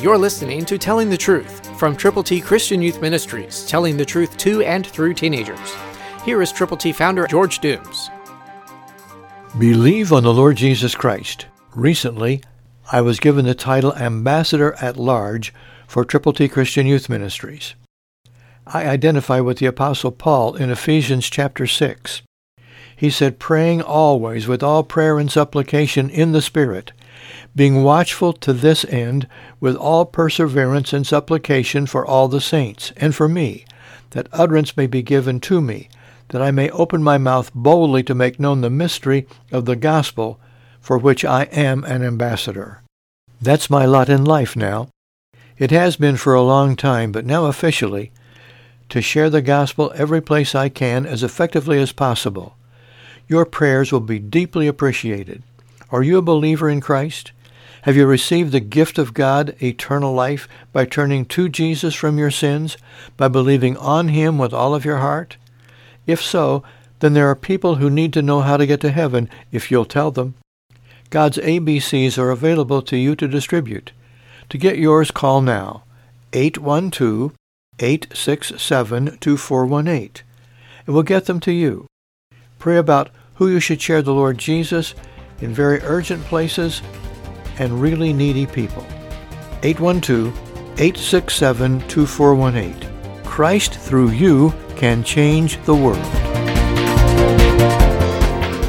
You're listening to Telling the Truth from Triple T Christian Youth Ministries, telling the truth to and through teenagers. Here is Triple T founder George Dooms. Believe on the Lord Jesus Christ. Recently, I was given the title Ambassador at Large for Triple T Christian Youth Ministries. I identify with the Apostle Paul in Ephesians chapter 6. He said, Praying always with all prayer and supplication in the Spirit, being watchful to this end with all perseverance and supplication for all the saints, and for me, that utterance may be given to me, that I may open my mouth boldly to make known the mystery of the gospel, for which I am an ambassador. That's my lot in life now. It has been for a long time, but now officially, to share the gospel every place I can as effectively as possible. Your prayers will be deeply appreciated. Are you a believer in Christ? Have you received the gift of God, eternal life, by turning to Jesus from your sins, by believing on him with all of your heart? If so, then there are people who need to know how to get to heaven if you'll tell them. God's ABCs are available to you to distribute. To get yours, call now 812-867-2418 and we'll get them to you. Pray about who you should share the Lord Jesus in very urgent places and really needy people. 812-867-2418. Christ through you can change the world.